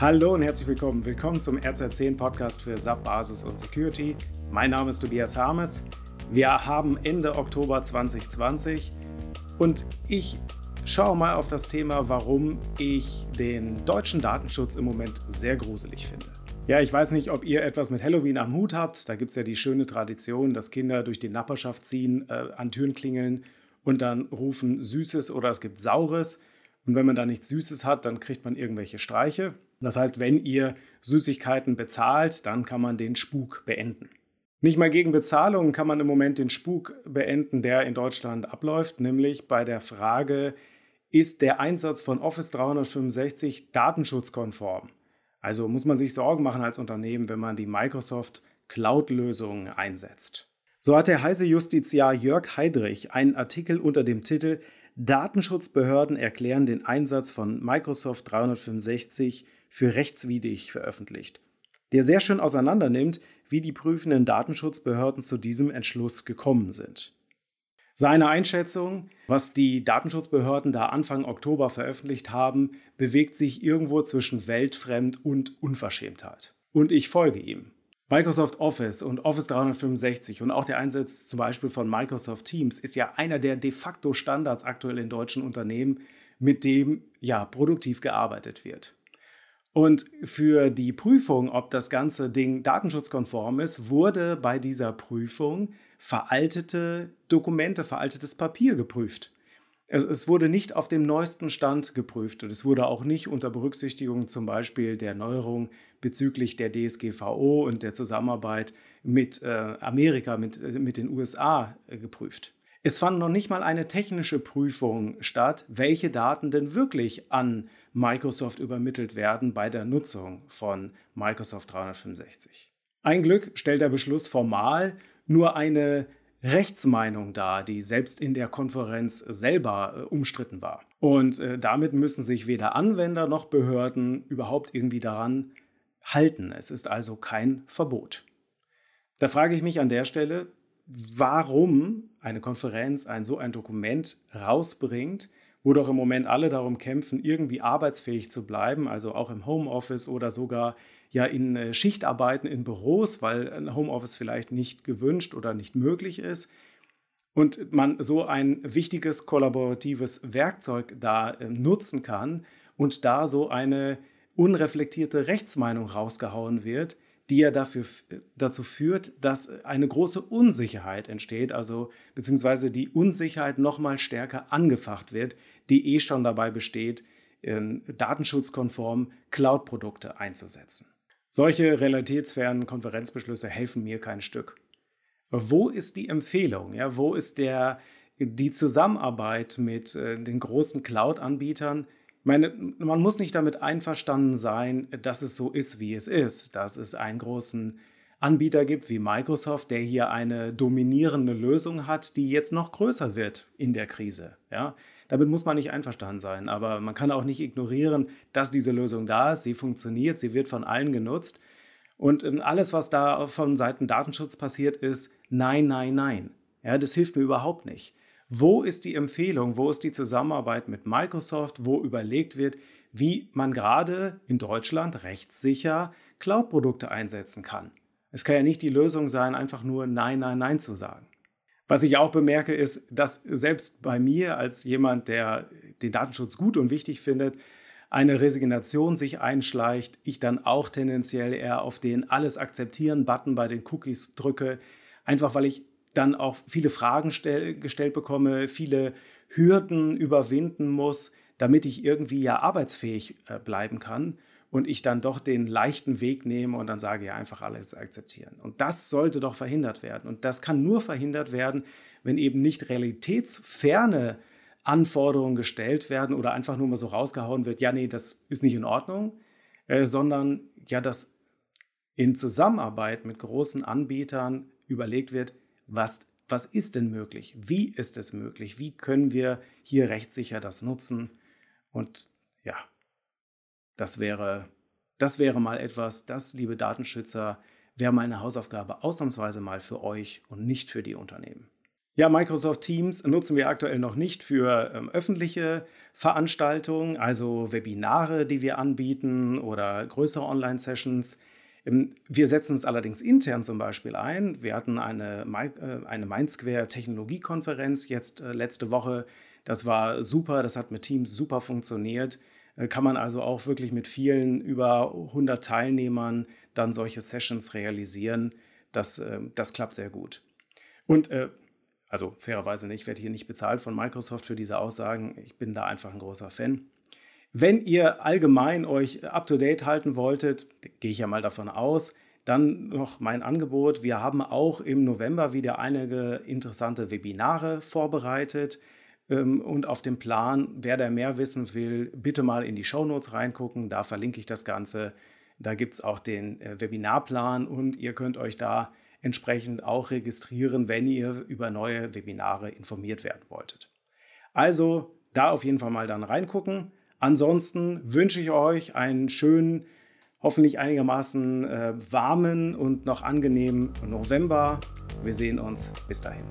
Hallo und herzlich willkommen. Willkommen zum RZ10 Podcast für SAP Basis und Security. Mein Name ist Tobias Harmes. Wir haben Ende Oktober 2020 und ich schaue mal auf das Thema, warum ich den deutschen Datenschutz im Moment sehr gruselig finde. Ja, ich weiß nicht, ob ihr etwas mit Halloween am Hut habt. Da gibt es ja die schöne Tradition, dass Kinder durch die Nachbarschaft ziehen, äh, an Türen klingeln und dann rufen Süßes oder es gibt Saures. Und wenn man da nichts Süßes hat, dann kriegt man irgendwelche Streiche. Das heißt, wenn ihr Süßigkeiten bezahlt, dann kann man den Spuk beenden. Nicht mal gegen Bezahlungen kann man im Moment den Spuk beenden, der in Deutschland abläuft, nämlich bei der Frage, ist der Einsatz von Office 365 datenschutzkonform? Also muss man sich Sorgen machen als Unternehmen, wenn man die Microsoft Cloud-Lösungen einsetzt. So hat der heiße Justiziar Jörg Heidrich einen Artikel unter dem Titel Datenschutzbehörden erklären den Einsatz von Microsoft 365 für rechtswidrig veröffentlicht, der sehr schön auseinandernimmt, wie die prüfenden Datenschutzbehörden zu diesem Entschluss gekommen sind. Seine Einschätzung, was die Datenschutzbehörden da Anfang Oktober veröffentlicht haben, bewegt sich irgendwo zwischen weltfremd und Unverschämtheit. Und ich folge ihm. Microsoft Office und Office 365 und auch der Einsatz zum Beispiel von Microsoft Teams ist ja einer der de facto Standards aktuell in deutschen Unternehmen, mit dem ja produktiv gearbeitet wird. Und für die Prüfung, ob das ganze Ding datenschutzkonform ist, wurde bei dieser Prüfung veraltete Dokumente, veraltetes Papier geprüft. Es, es, wurde nicht auf dem neuesten Stand geprüft und es wurde auch nicht unter Berücksichtigung zum Beispiel der Neuerung bezüglich der DSGVO und der Zusammenarbeit mit äh, Amerika, mit, äh, mit den USA äh, geprüft. Es fand noch nicht mal eine technische Prüfung statt, welche Daten denn wirklich an Microsoft übermittelt werden bei der Nutzung von Microsoft 365. Ein Glück stellt der Beschluss formal nur eine Rechtsmeinung dar, die selbst in der Konferenz selber äh, umstritten war. Und äh, damit müssen sich weder Anwender noch Behörden überhaupt irgendwie daran halten. Es ist also kein Verbot. Da frage ich mich an der Stelle, warum eine Konferenz ein so ein Dokument rausbringt, wo doch im Moment alle darum kämpfen, irgendwie arbeitsfähig zu bleiben, also auch im Homeoffice oder sogar ja in äh, Schichtarbeiten in Büros, weil ein Homeoffice vielleicht nicht gewünscht oder nicht möglich ist. Und man so ein wichtiges kollaboratives Werkzeug da äh, nutzen kann und da so eine unreflektierte Rechtsmeinung rausgehauen wird, die ja dafür, dazu führt, dass eine große Unsicherheit entsteht, also beziehungsweise die Unsicherheit noch mal stärker angefacht wird, die eh schon dabei besteht, datenschutzkonform Cloud-Produkte einzusetzen. Solche realitätsfernen Konferenzbeschlüsse helfen mir kein Stück. Wo ist die Empfehlung? Ja, wo ist der, die Zusammenarbeit mit äh, den großen Cloud-Anbietern? Meine, man muss nicht damit einverstanden sein, dass es so ist, wie es ist, dass es einen großen Anbieter gibt wie Microsoft, der hier eine dominierende Lösung hat, die jetzt noch größer wird in der Krise. Ja? Damit muss man nicht einverstanden sein, aber man kann auch nicht ignorieren, dass diese Lösung da ist, sie funktioniert, sie wird von allen genutzt. Und ähm, alles, was da von Seiten Datenschutz passiert, ist nein, nein, nein. Ja, das hilft mir überhaupt nicht. Wo ist die Empfehlung, wo ist die Zusammenarbeit mit Microsoft, wo überlegt wird, wie man gerade in Deutschland rechtssicher Cloud-Produkte einsetzen kann? Es kann ja nicht die Lösung sein, einfach nur Nein, Nein, Nein zu sagen. Was ich auch bemerke, ist, dass selbst bei mir als jemand, der den Datenschutz gut und wichtig findet, eine Resignation sich einschleicht, ich dann auch tendenziell eher auf den Alles akzeptieren-Button bei den Cookies drücke, einfach weil ich dann auch viele Fragen stell, gestellt bekomme, viele Hürden überwinden muss, damit ich irgendwie ja arbeitsfähig äh, bleiben kann und ich dann doch den leichten Weg nehme und dann sage, ja, einfach alles akzeptieren. Und das sollte doch verhindert werden. Und das kann nur verhindert werden, wenn eben nicht realitätsferne Anforderungen gestellt werden oder einfach nur mal so rausgehauen wird, ja, nee, das ist nicht in Ordnung, äh, sondern ja, dass in Zusammenarbeit mit großen Anbietern überlegt wird, was, was ist denn möglich? Wie ist es möglich? Wie können wir hier rechtssicher das nutzen? Und ja, das wäre, das wäre mal etwas, das, liebe Datenschützer, wäre mal eine Hausaufgabe ausnahmsweise mal für euch und nicht für die Unternehmen. Ja, Microsoft Teams nutzen wir aktuell noch nicht für ähm, öffentliche Veranstaltungen, also Webinare, die wir anbieten oder größere Online-Sessions. Ähm, wir setzen es allerdings intern zum Beispiel ein. Wir hatten eine, äh, eine Mindsquare Technologiekonferenz jetzt äh, letzte Woche. Das war super, das hat mit Teams super funktioniert. Äh, kann man also auch wirklich mit vielen über 100 Teilnehmern dann solche Sessions realisieren. Das, das klappt sehr gut. Und also fairerweise nicht, ich werde hier nicht bezahlt von Microsoft für diese Aussagen. Ich bin da einfach ein großer Fan. Wenn ihr allgemein euch up-to-date halten wolltet, gehe ich ja mal davon aus, dann noch mein Angebot. Wir haben auch im November wieder einige interessante Webinare vorbereitet. Ähm, und auf dem Plan, wer da mehr wissen will, bitte mal in die Shownotes reingucken. Da verlinke ich das Ganze. Da gibt es auch den äh, Webinarplan und ihr könnt euch da entsprechend auch registrieren, wenn ihr über neue Webinare informiert werden wolltet. Also da auf jeden Fall mal dann reingucken. Ansonsten wünsche ich euch einen schönen, hoffentlich einigermaßen äh, warmen und noch angenehmen November. Wir sehen uns. Bis dahin.